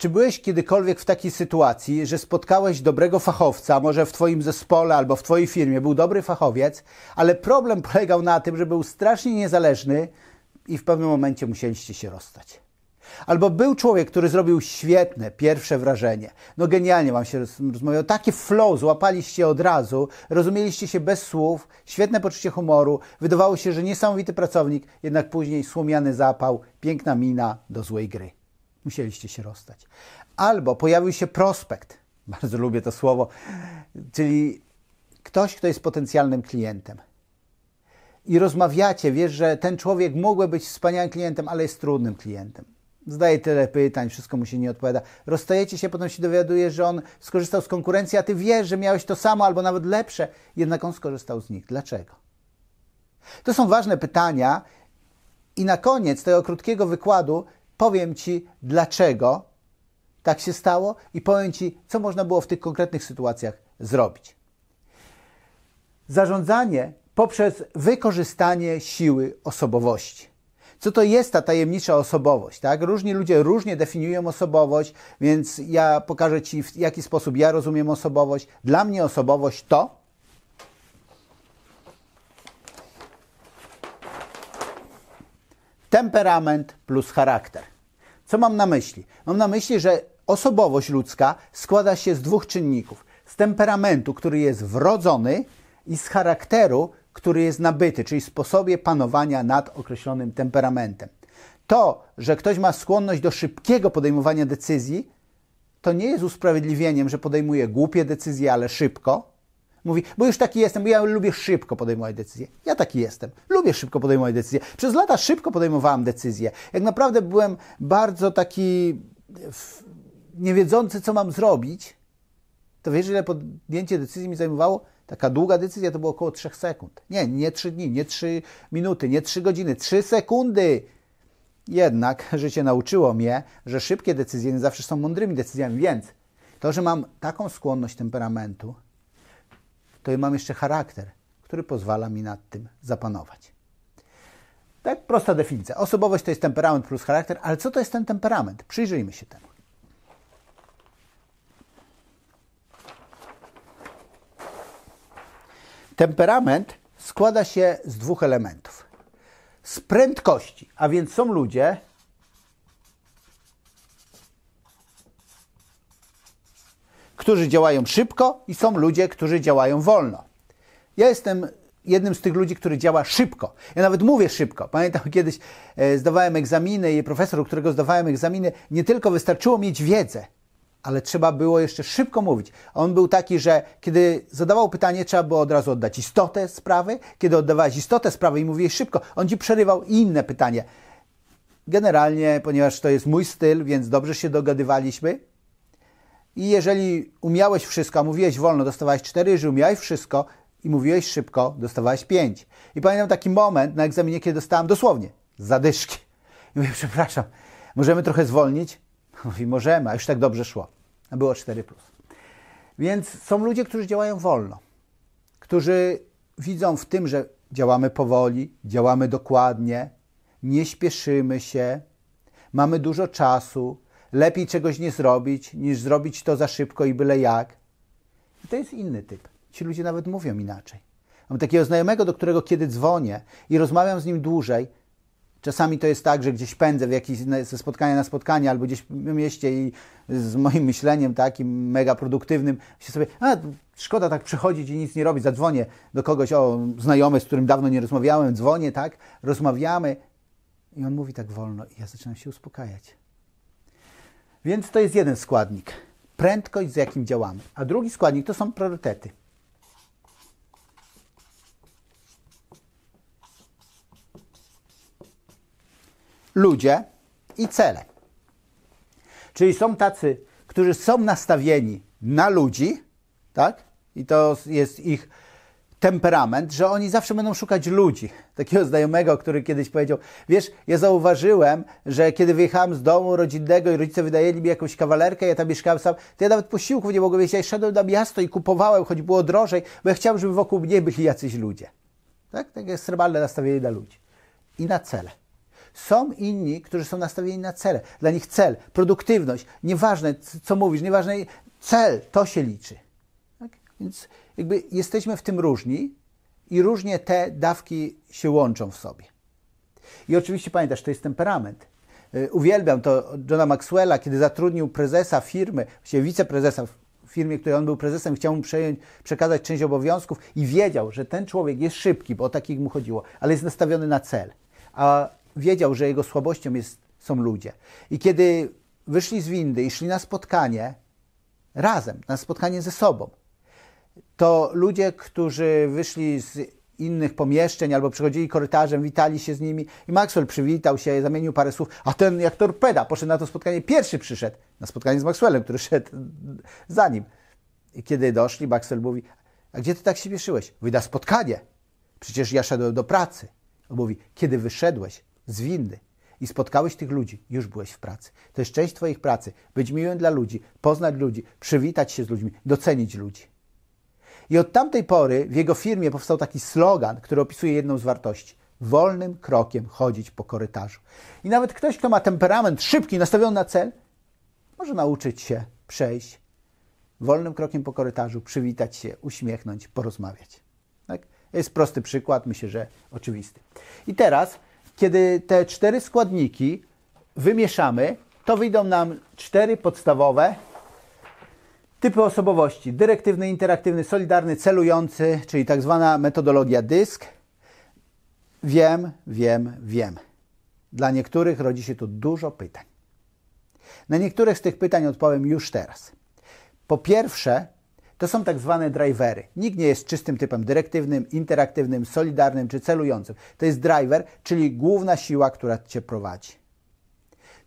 Czy byłeś kiedykolwiek w takiej sytuacji, że spotkałeś dobrego fachowca, może w Twoim zespole albo w Twojej firmie był dobry fachowiec, ale problem polegał na tym, że był strasznie niezależny i w pewnym momencie musieliście się rozstać? Albo był człowiek, który zrobił świetne pierwsze wrażenie. No genialnie wam się rozmawiało. Takie flow, złapaliście od razu, rozumieliście się bez słów, świetne poczucie humoru. Wydawało się, że niesamowity pracownik, jednak później słomiany zapał, piękna mina do złej gry. Musieliście się rozstać. Albo pojawił się prospekt. Bardzo lubię to słowo. Czyli ktoś, kto jest potencjalnym klientem. I rozmawiacie, wiesz, że ten człowiek mógłby być wspaniałym klientem, ale jest trudnym klientem zadaje tyle pytań, wszystko mu się nie odpowiada. Rozstajecie się, potem się dowiaduje, że on skorzystał z konkurencji, a ty wiesz, że miałeś to samo albo nawet lepsze, jednak on skorzystał z nich. Dlaczego? To są ważne pytania i na koniec tego krótkiego wykładu powiem Ci, dlaczego tak się stało i powiem Ci, co można było w tych konkretnych sytuacjach zrobić. Zarządzanie poprzez wykorzystanie siły osobowości co to jest ta tajemnicza osobowość, tak? Różni ludzie różnie definiują osobowość, więc ja pokażę Ci, w jaki sposób ja rozumiem osobowość. Dla mnie osobowość to temperament plus charakter. Co mam na myśli? Mam na myśli, że osobowość ludzka składa się z dwóch czynników: z temperamentu, który jest wrodzony, i z charakteru, który jest nabyty, czyli sposobie panowania nad określonym temperamentem. To, że ktoś ma skłonność do szybkiego podejmowania decyzji, to nie jest usprawiedliwieniem, że podejmuje głupie decyzje, ale szybko. Mówi, bo już taki jestem, bo ja lubię szybko podejmować decyzje. Ja taki jestem. Lubię szybko podejmować decyzje. Przez lata szybko podejmowałem decyzje. Jak naprawdę byłem bardzo taki niewiedzący, co mam zrobić, to wiesz, ile podjęcie decyzji mi zajmowało? Taka długa decyzja to było około 3 sekund. Nie, nie 3 dni, nie 3 minuty, nie 3 godziny, 3 sekundy. Jednak życie nauczyło mnie, że szybkie decyzje nie zawsze są mądrymi decyzjami, więc to, że mam taką skłonność temperamentu, to mam jeszcze charakter, który pozwala mi nad tym zapanować. Tak prosta definicja. Osobowość to jest temperament plus charakter, ale co to jest ten temperament? Przyjrzyjmy się temu. Temperament składa się z dwóch elementów. Z prędkości, a więc są ludzie, którzy działają szybko i są ludzie, którzy działają wolno. Ja jestem jednym z tych ludzi, który działa szybko. Ja nawet mówię szybko. Pamiętam kiedyś e, zdawałem egzaminy i profesor, u którego zdawałem egzaminy, nie tylko wystarczyło mieć wiedzę, ale trzeba było jeszcze szybko mówić. On był taki, że kiedy zadawał pytanie, trzeba było od razu oddać istotę sprawy. Kiedy oddawałeś istotę sprawy i mówiłeś szybko, on ci przerywał inne pytanie. Generalnie, ponieważ to jest mój styl, więc dobrze się dogadywaliśmy. I jeżeli umiałeś wszystko, mówiłeś wolno, dostawałeś 4, jeżeli umiałeś wszystko i mówiłeś szybko, dostawałeś 5. I pamiętam taki moment na egzaminie, kiedy dostałem dosłownie zadyszki. I mówię, przepraszam, możemy trochę zwolnić? Mówi, możemy, a już tak dobrze szło. A było 4. Więc są ludzie, którzy działają wolno, którzy widzą w tym, że działamy powoli, działamy dokładnie, nie śpieszymy się, mamy dużo czasu, lepiej czegoś nie zrobić, niż zrobić to za szybko i byle jak. I to jest inny typ. Ci ludzie nawet mówią inaczej. Mam takiego znajomego, do którego kiedy dzwonię i rozmawiam z nim dłużej, Czasami to jest tak, że gdzieś pędzę w jakieś, ze spotkania na spotkanie albo gdzieś w mieście i z moim myśleniem takim mega produktywnym się sobie, a szkoda tak przychodzić i nic nie robić, zadzwonię do kogoś, o znajomy, z którym dawno nie rozmawiałem, dzwonię, tak, rozmawiamy i on mówi tak wolno i ja zaczynam się uspokajać. Więc to jest jeden składnik, prędkość z jakim działamy. A drugi składnik to są priorytety. ludzie i cele. Czyli są tacy, którzy są nastawieni na ludzi, tak? I to jest ich temperament, że oni zawsze będą szukać ludzi. Takiego znajomego, który kiedyś powiedział, wiesz, ja zauważyłem, że kiedy wyjechałem z domu rodzinnego i rodzice wydajeli mi jakąś kawalerkę, ja tam mieszkałem sam, to ja nawet posiłków nie mogłem jeść. Ja szedłem na miasto i kupowałem, choć było drożej, bo ja chciałem, żeby wokół mnie byli jacyś ludzie. Tak? Takie ekstremalne nastawienie na ludzi. I na cele. Są inni, którzy są nastawieni na cele. Dla nich cel, produktywność, nieważne co mówisz, nieważne cel, to się liczy. Więc jakby jesteśmy w tym różni i różnie te dawki się łączą w sobie. I oczywiście pamiętasz, to jest temperament. Y, uwielbiam to Johna Maxwella, kiedy zatrudnił prezesa firmy, właściwie wiceprezesa w firmie, której on był prezesem, chciał mu przejąć, przekazać część obowiązków i wiedział, że ten człowiek jest szybki, bo o takich mu chodziło, ale jest nastawiony na cel. A wiedział, że jego słabością jest, są ludzie. I kiedy wyszli z windy i szli na spotkanie razem, na spotkanie ze sobą, to ludzie, którzy wyszli z innych pomieszczeń albo przychodzili korytarzem, witali się z nimi i Maxwell przywitał się, zamienił parę słów, a ten jak torpeda poszedł na to spotkanie, pierwszy przyszedł na spotkanie z Maxwellem, który szedł za nim. I kiedy doszli, Maxwell mówi, a gdzie ty tak się pieszyłeś? Wyda spotkanie. Przecież ja szedłem do pracy. On mówi, kiedy wyszedłeś z windy i spotkałeś tych ludzi, już byłeś w pracy. To jest część Twoich pracy. Być miłym dla ludzi, poznać ludzi, przywitać się z ludźmi, docenić ludzi. I od tamtej pory w jego firmie powstał taki slogan, który opisuje jedną z wartości. Wolnym krokiem chodzić po korytarzu. I nawet ktoś, kto ma temperament szybki, nastawiony na cel, może nauczyć się przejść wolnym krokiem po korytarzu, przywitać się, uśmiechnąć, porozmawiać. Tak? Jest prosty przykład, myślę, że oczywisty. I teraz, kiedy te cztery składniki wymieszamy, to wyjdą nam cztery podstawowe Typy osobowości: dyrektywny, interaktywny, solidarny, celujący, czyli tak zwana metodologia dysk. Wiem, wiem, wiem. Dla niektórych rodzi się tu dużo pytań. Na niektóre z tych pytań odpowiem już teraz. Po pierwsze, to są tak zwane drivery. Nikt nie jest czystym typem dyrektywnym, interaktywnym, solidarnym czy celującym. To jest driver, czyli główna siła, która cię prowadzi.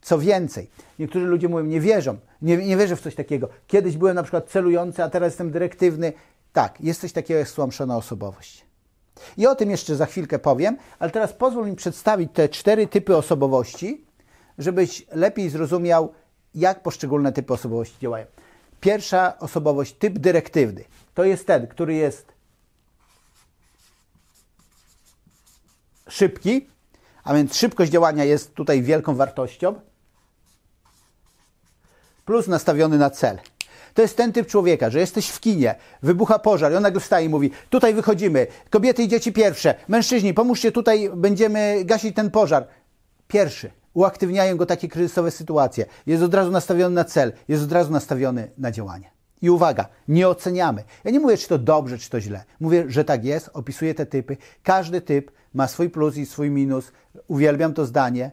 Co więcej, niektórzy ludzie mówią, nie wierzą, nie, nie wierzę w coś takiego. Kiedyś byłem na przykład celujący, a teraz jestem dyrektywny. Tak, jest coś takiego jak stłamszona osobowość. I o tym jeszcze za chwilkę powiem, ale teraz pozwól mi przedstawić te cztery typy osobowości, żebyś lepiej zrozumiał, jak poszczególne typy osobowości działają. Pierwsza osobowość, typ dyrektywny, to jest ten, który jest szybki, a więc szybkość działania jest tutaj wielką wartością plus nastawiony na cel. To jest ten typ człowieka, że jesteś w kinie, wybucha pożar i on nagle wstaje i mówi, tutaj wychodzimy, kobiety i dzieci pierwsze, mężczyźni, pomóżcie, tutaj będziemy gasić ten pożar. Pierwszy. Uaktywniają go takie kryzysowe sytuacje. Jest od razu nastawiony na cel, jest od razu nastawiony na działanie. I uwaga, nie oceniamy. Ja nie mówię, czy to dobrze, czy to źle. Mówię, że tak jest, opisuję te typy. Każdy typ ma swój plus i swój minus. Uwielbiam to zdanie.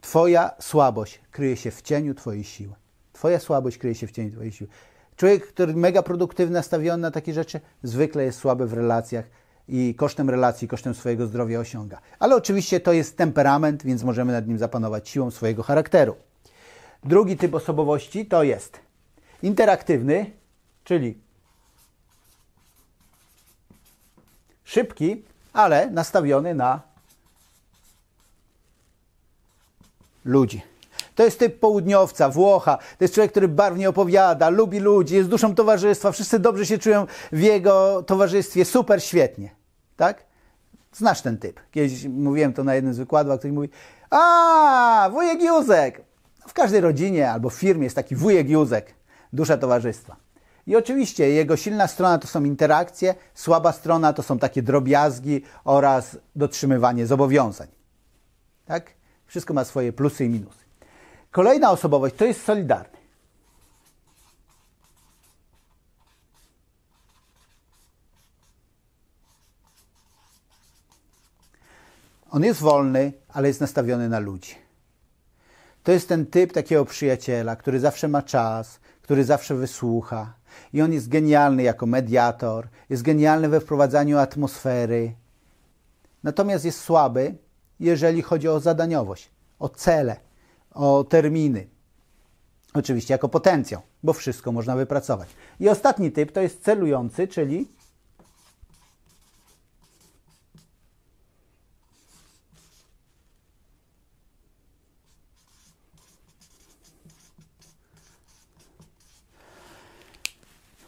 Twoja słabość kryje się w cieniu Twojej siły. Twoja słabość kryje się w cieniu Twojej siły. Człowiek, który mega produktywny, nastawiony na takie rzeczy, zwykle jest słaby w relacjach i kosztem relacji, kosztem swojego zdrowia osiąga. Ale oczywiście to jest temperament, więc możemy nad nim zapanować siłą swojego charakteru. Drugi typ osobowości to jest interaktywny, czyli szybki, ale nastawiony na ludzi. To jest typ południowca, Włocha. To jest człowiek, który barwnie opowiada, lubi ludzi, jest duszą towarzystwa, wszyscy dobrze się czują w jego towarzystwie, super, świetnie. Tak? Znasz ten typ. Kiedyś mówiłem to na jednym z wykładów, a ktoś mówi, a, wujek Józek. W każdej rodzinie albo firmie jest taki wujek Józek, dusza towarzystwa. I oczywiście jego silna strona to są interakcje, słaba strona to są takie drobiazgi oraz dotrzymywanie zobowiązań. Tak? Wszystko ma swoje plusy i minusy. Kolejna osobowość to jest solidarny. On jest wolny, ale jest nastawiony na ludzi. To jest ten typ takiego przyjaciela, który zawsze ma czas, który zawsze wysłucha. I on jest genialny jako mediator, jest genialny we wprowadzaniu atmosfery. Natomiast jest słaby, jeżeli chodzi o zadaniowość, o cele, o terminy. Oczywiście jako potencjał, bo wszystko można wypracować. I ostatni typ to jest celujący, czyli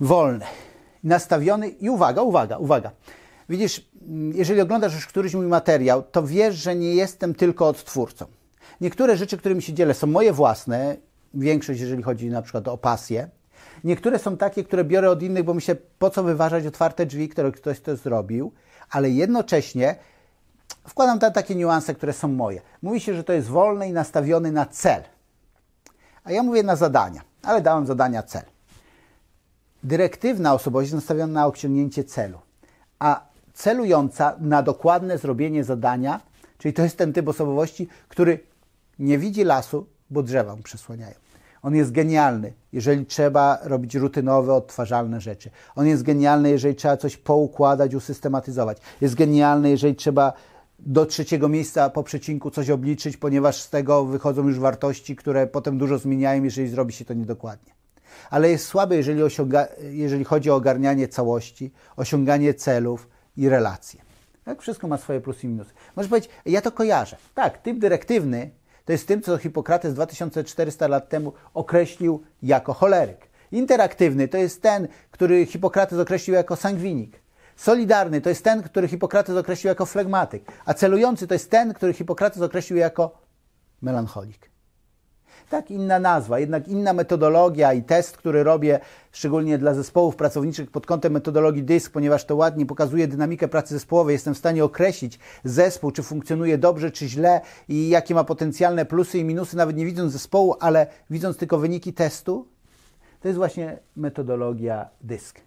wolny, nastawiony i uwaga, uwaga, uwaga. Widzisz, jeżeli oglądasz już któryś mój materiał, to wiesz, że nie jestem tylko odtwórcą. Niektóre rzeczy, którymi się dzielę, są moje własne, większość, jeżeli chodzi na przykład o pasję. Niektóre są takie, które biorę od innych, bo myślę, po co wyważać otwarte drzwi, które ktoś to zrobił, ale jednocześnie wkładam tam takie niuanse, które są moje. Mówi się, że to jest wolny i nastawiony na cel. A ja mówię na zadania, ale dałem zadania cel. Dyrektywna osobowość jest nastawiona na osiągnięcie celu, a celująca na dokładne zrobienie zadania, czyli to jest ten typ osobowości, który nie widzi lasu, bo drzewa mu przesłaniają. On jest genialny, jeżeli trzeba robić rutynowe, odtwarzalne rzeczy. On jest genialny, jeżeli trzeba coś poukładać, usystematyzować. Jest genialny, jeżeli trzeba do trzeciego miejsca po przecinku coś obliczyć, ponieważ z tego wychodzą już wartości, które potem dużo zmieniają, jeżeli zrobi się to niedokładnie. Ale jest słaby, jeżeli, jeżeli chodzi o ogarnianie całości, osiąganie celów i relacje. Tak, wszystko ma swoje plusy i minusy. Możesz powiedzieć, ja to kojarzę. Tak, typ dyrektywny to jest tym, co Hipokrates 2400 lat temu określił jako choleryk. Interaktywny to jest ten, który Hipokrates określił jako sangwinik. Solidarny to jest ten, który Hipokrates określił jako flegmatyk. A celujący to jest ten, który Hipokrates określił jako melancholik. Tak, inna nazwa, jednak inna metodologia i test, który robię szczególnie dla zespołów pracowniczych pod kątem metodologii DYSK, ponieważ to ładnie pokazuje dynamikę pracy zespołowej. Jestem w stanie określić zespół, czy funkcjonuje dobrze, czy źle i jakie ma potencjalne plusy i minusy, nawet nie widząc zespołu, ale widząc tylko wyniki testu. To jest właśnie metodologia DYSK.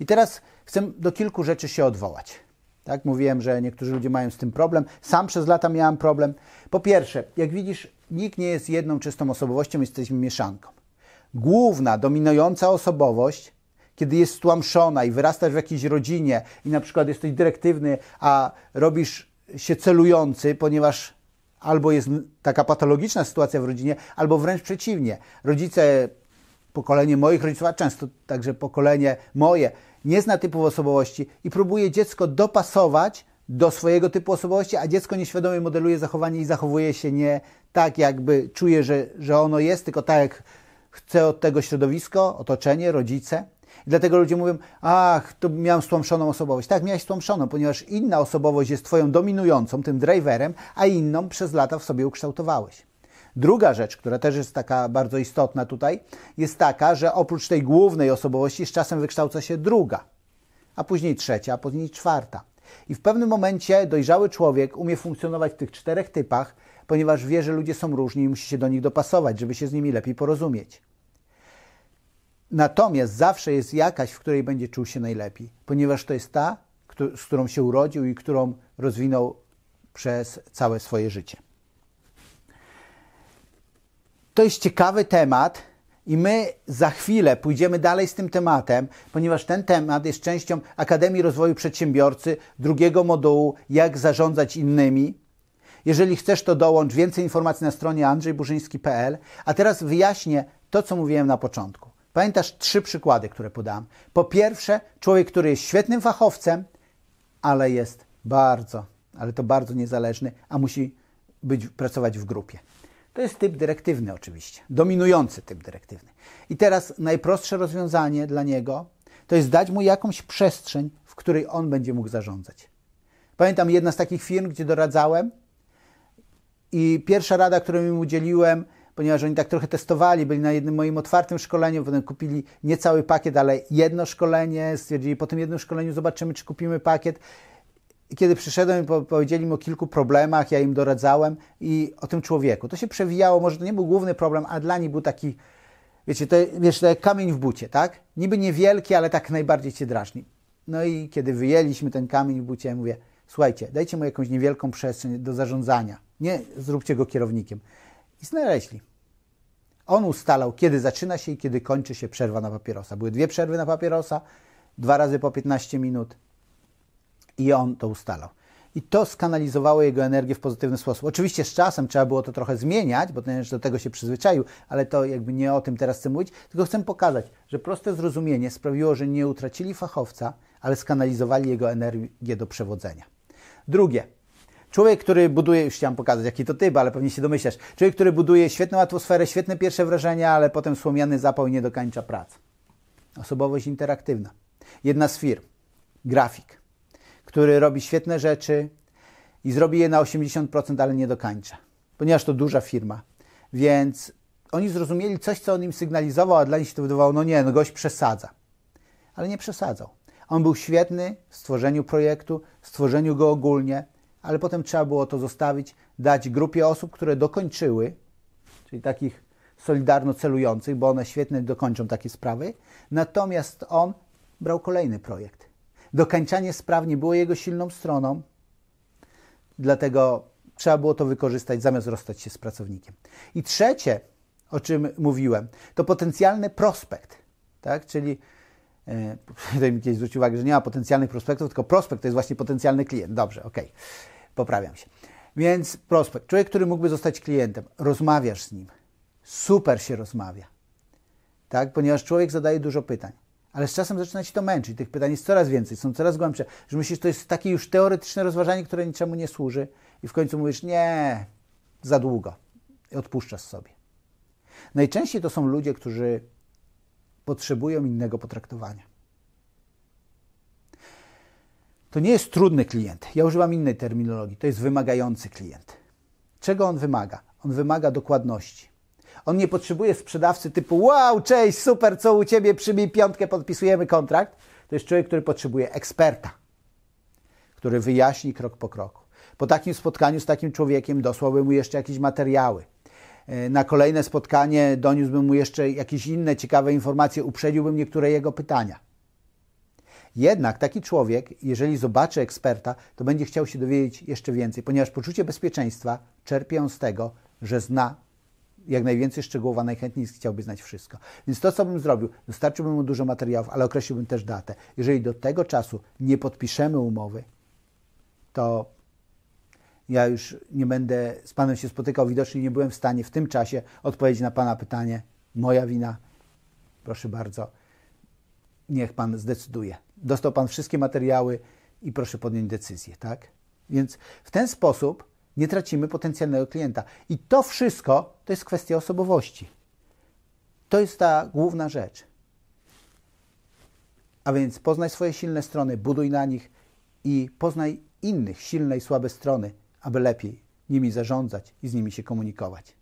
I teraz chcę do kilku rzeczy się odwołać. Tak, mówiłem, że niektórzy ludzie mają z tym problem. Sam przez lata miałem problem. Po pierwsze, jak widzisz, nikt nie jest jedną czystą osobowością, jesteśmy mieszanką. Główna, dominująca osobowość, kiedy jest stłamszona i wyrastasz w jakiejś rodzinie i na przykład jesteś dyrektywny, a robisz się celujący, ponieważ albo jest taka patologiczna sytuacja w rodzinie, albo wręcz przeciwnie. Rodzice, pokolenie moich rodziców, a często także pokolenie moje, nie zna typów osobowości i próbuje dziecko dopasować do swojego typu osobowości, a dziecko nieświadomie modeluje zachowanie i zachowuje się nie tak, jakby czuje, że, że ono jest, tylko tak, jak chce od tego środowisko, otoczenie, rodzice. I dlatego ludzie mówią, ach, to miałem stłamszoną osobowość. Tak, miałeś stłamszoną, ponieważ inna osobowość jest twoją dominującą, tym driverem, a inną przez lata w sobie ukształtowałeś. Druga rzecz, która też jest taka bardzo istotna tutaj, jest taka, że oprócz tej głównej osobowości z czasem wykształca się druga, a później trzecia, a później czwarta. I w pewnym momencie dojrzały człowiek umie funkcjonować w tych czterech typach, ponieważ wie, że ludzie są różni i musi się do nich dopasować, żeby się z nimi lepiej porozumieć. Natomiast zawsze jest jakaś, w której będzie czuł się najlepiej, ponieważ to jest ta, z którą się urodził i którą rozwinął przez całe swoje życie. To jest ciekawy temat i my za chwilę pójdziemy dalej z tym tematem, ponieważ ten temat jest częścią Akademii Rozwoju Przedsiębiorcy, drugiego modułu Jak zarządzać innymi. Jeżeli chcesz, to dołącz więcej informacji na stronie andrzejburzyński.pl. A teraz wyjaśnię to, co mówiłem na początku. Pamiętasz trzy przykłady, które podałem. Po pierwsze, człowiek, który jest świetnym fachowcem, ale jest bardzo, ale to bardzo niezależny, a musi być, pracować w grupie. To jest typ dyrektywny oczywiście, dominujący typ dyrektywny. I teraz najprostsze rozwiązanie dla niego to jest dać mu jakąś przestrzeń, w której on będzie mógł zarządzać. Pamiętam jedna z takich firm, gdzie doradzałem i pierwsza rada, którą im udzieliłem, ponieważ oni tak trochę testowali, byli na jednym moim otwartym szkoleniu, potem kupili nie cały pakiet, ale jedno szkolenie, stwierdzili po tym jednym szkoleniu zobaczymy, czy kupimy pakiet. I kiedy przyszedłem powiedzieli mi o kilku problemach, ja im doradzałem i o tym człowieku. To się przewijało, może to nie był główny problem, ale dla nich był taki, wiecie, to, wiesz, to kamień w bucie, tak? Niby niewielki, ale tak najbardziej cię drażni. No i kiedy wyjęliśmy ten kamień w bucie, ja mówię, słuchajcie, dajcie mu jakąś niewielką przestrzeń do zarządzania. Nie zróbcie go kierownikiem. I znaleźli. On ustalał, kiedy zaczyna się i kiedy kończy się przerwa na papierosa. Były dwie przerwy na papierosa, dwa razy po 15 minut i on to ustalał. I to skanalizowało jego energię w pozytywny sposób. Oczywiście z czasem trzeba było to trochę zmieniać, bo ten do tego się przyzwyczaił, ale to jakby nie o tym teraz chcę mówić, tylko chcę pokazać, że proste zrozumienie sprawiło, że nie utracili fachowca, ale skanalizowali jego energię do przewodzenia. Drugie, Człowiek, który buduje, już chciałem pokazać, jaki to typ, ale pewnie się domyślasz. Człowiek, który buduje świetną atmosferę, świetne pierwsze wrażenia, ale potem słomiany zapał i nie dokańcza pracy. Osobowość interaktywna. Jedna z firm, grafik który robi świetne rzeczy i zrobi je na 80%, ale nie dokańcza, ponieważ to duża firma. Więc oni zrozumieli coś, co on im sygnalizował, a dla nich się to wydawało, no nie, no gość przesadza. Ale nie przesadzał. On był świetny w stworzeniu projektu, stworzeniu go ogólnie, ale potem trzeba było to zostawić, dać grupie osób, które dokończyły, czyli takich solidarno celujących, bo one świetnie dokończą takie sprawy. Natomiast on brał kolejny projekt. Dokańczanie spraw nie było jego silną stroną, dlatego trzeba było to wykorzystać zamiast rozstać się z pracownikiem. I trzecie, o czym mówiłem, to potencjalny prospekt, tak? czyli e, tutaj mi kiedyś zwrócił uwagę, że nie ma potencjalnych prospektów, tylko prospekt to jest właśnie potencjalny klient. Dobrze, ok, poprawiam się. Więc prospekt, człowiek, który mógłby zostać klientem, rozmawiasz z nim, super się rozmawia, tak? ponieważ człowiek zadaje dużo pytań. Ale z czasem zaczyna ci to męczyć. Tych pytań jest coraz więcej, są coraz głębsze. Że myślisz, to jest takie już teoretyczne rozważanie, które niczemu nie służy, i w końcu mówisz, nie, za długo. I odpuszczasz sobie. Najczęściej to są ludzie, którzy potrzebują innego potraktowania. To nie jest trudny klient. Ja używam innej terminologii. To jest wymagający klient. Czego on wymaga? On wymaga dokładności. On nie potrzebuje sprzedawcy typu wow, cześć, super, co u Ciebie, przybij piątkę, podpisujemy kontrakt. To jest człowiek, który potrzebuje eksperta, który wyjaśni krok po kroku. Po takim spotkaniu z takim człowiekiem dosłałbym mu jeszcze jakieś materiały. E, na kolejne spotkanie doniósłbym mu jeszcze jakieś inne ciekawe informacje, uprzedziłbym niektóre jego pytania. Jednak taki człowiek, jeżeli zobaczy eksperta, to będzie chciał się dowiedzieć jeszcze więcej, ponieważ poczucie bezpieczeństwa czerpie z tego, że zna jak najwięcej szczegółów, a najchętniej chciałby znać wszystko. Więc to, co bym zrobił, dostarczyłbym mu dużo materiałów, ale określiłbym też datę. Jeżeli do tego czasu nie podpiszemy umowy, to ja już nie będę z Panem się spotykał. Widocznie nie byłem w stanie w tym czasie odpowiedzieć na Pana pytanie. Moja wina. Proszę bardzo, niech Pan zdecyduje. Dostał Pan wszystkie materiały i proszę podjąć decyzję, tak? Więc w ten sposób nie tracimy potencjalnego klienta. I to wszystko to jest kwestia osobowości. To jest ta główna rzecz. A więc poznaj swoje silne strony, buduj na nich i poznaj innych silne i słabe strony, aby lepiej nimi zarządzać i z nimi się komunikować.